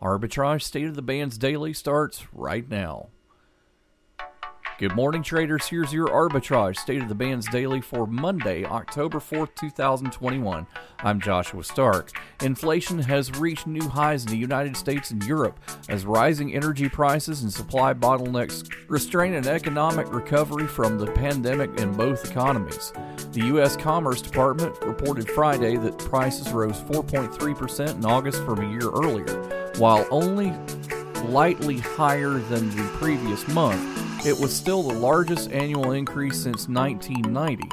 Arbitrage State of the Bands Daily starts right now. Good morning, traders. Here's your arbitrage state of the bands daily for Monday, October 4th, 2021. I'm Joshua Stark. Inflation has reached new highs in the United States and Europe as rising energy prices and supply bottlenecks restrain an economic recovery from the pandemic in both economies. The U.S. Commerce Department reported Friday that prices rose 4.3% in August from a year earlier, while only lightly higher than the previous month. It was still the largest annual increase since 1990.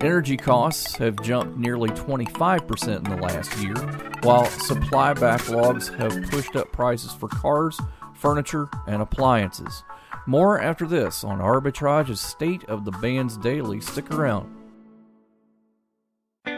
Energy costs have jumped nearly 25% in the last year, while supply backlogs have pushed up prices for cars, furniture, and appliances. More after this on Arbitrage's State of the Bands Daily. Stick around.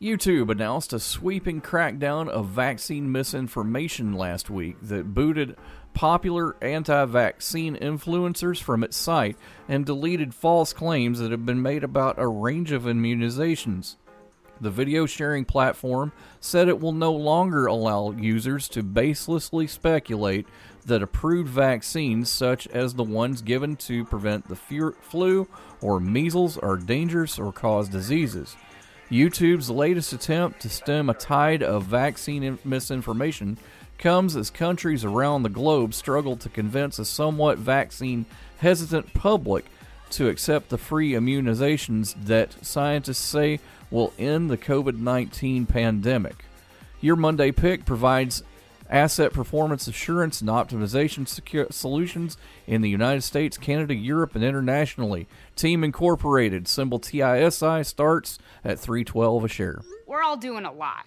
YouTube announced a sweeping crackdown of vaccine misinformation last week that booted popular anti vaccine influencers from its site and deleted false claims that have been made about a range of immunizations. The video sharing platform said it will no longer allow users to baselessly speculate that approved vaccines, such as the ones given to prevent the flu or measles, are dangerous or cause diseases. YouTube's latest attempt to stem a tide of vaccine misinformation comes as countries around the globe struggle to convince a somewhat vaccine hesitant public to accept the free immunizations that scientists say will end the COVID 19 pandemic. Your Monday pick provides asset performance assurance and optimization solutions in the United States, Canada, Europe, and internationally. Team Incorporated, symbol TISI, starts at 312 a share. We're all doing a lot.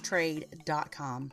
trade.com.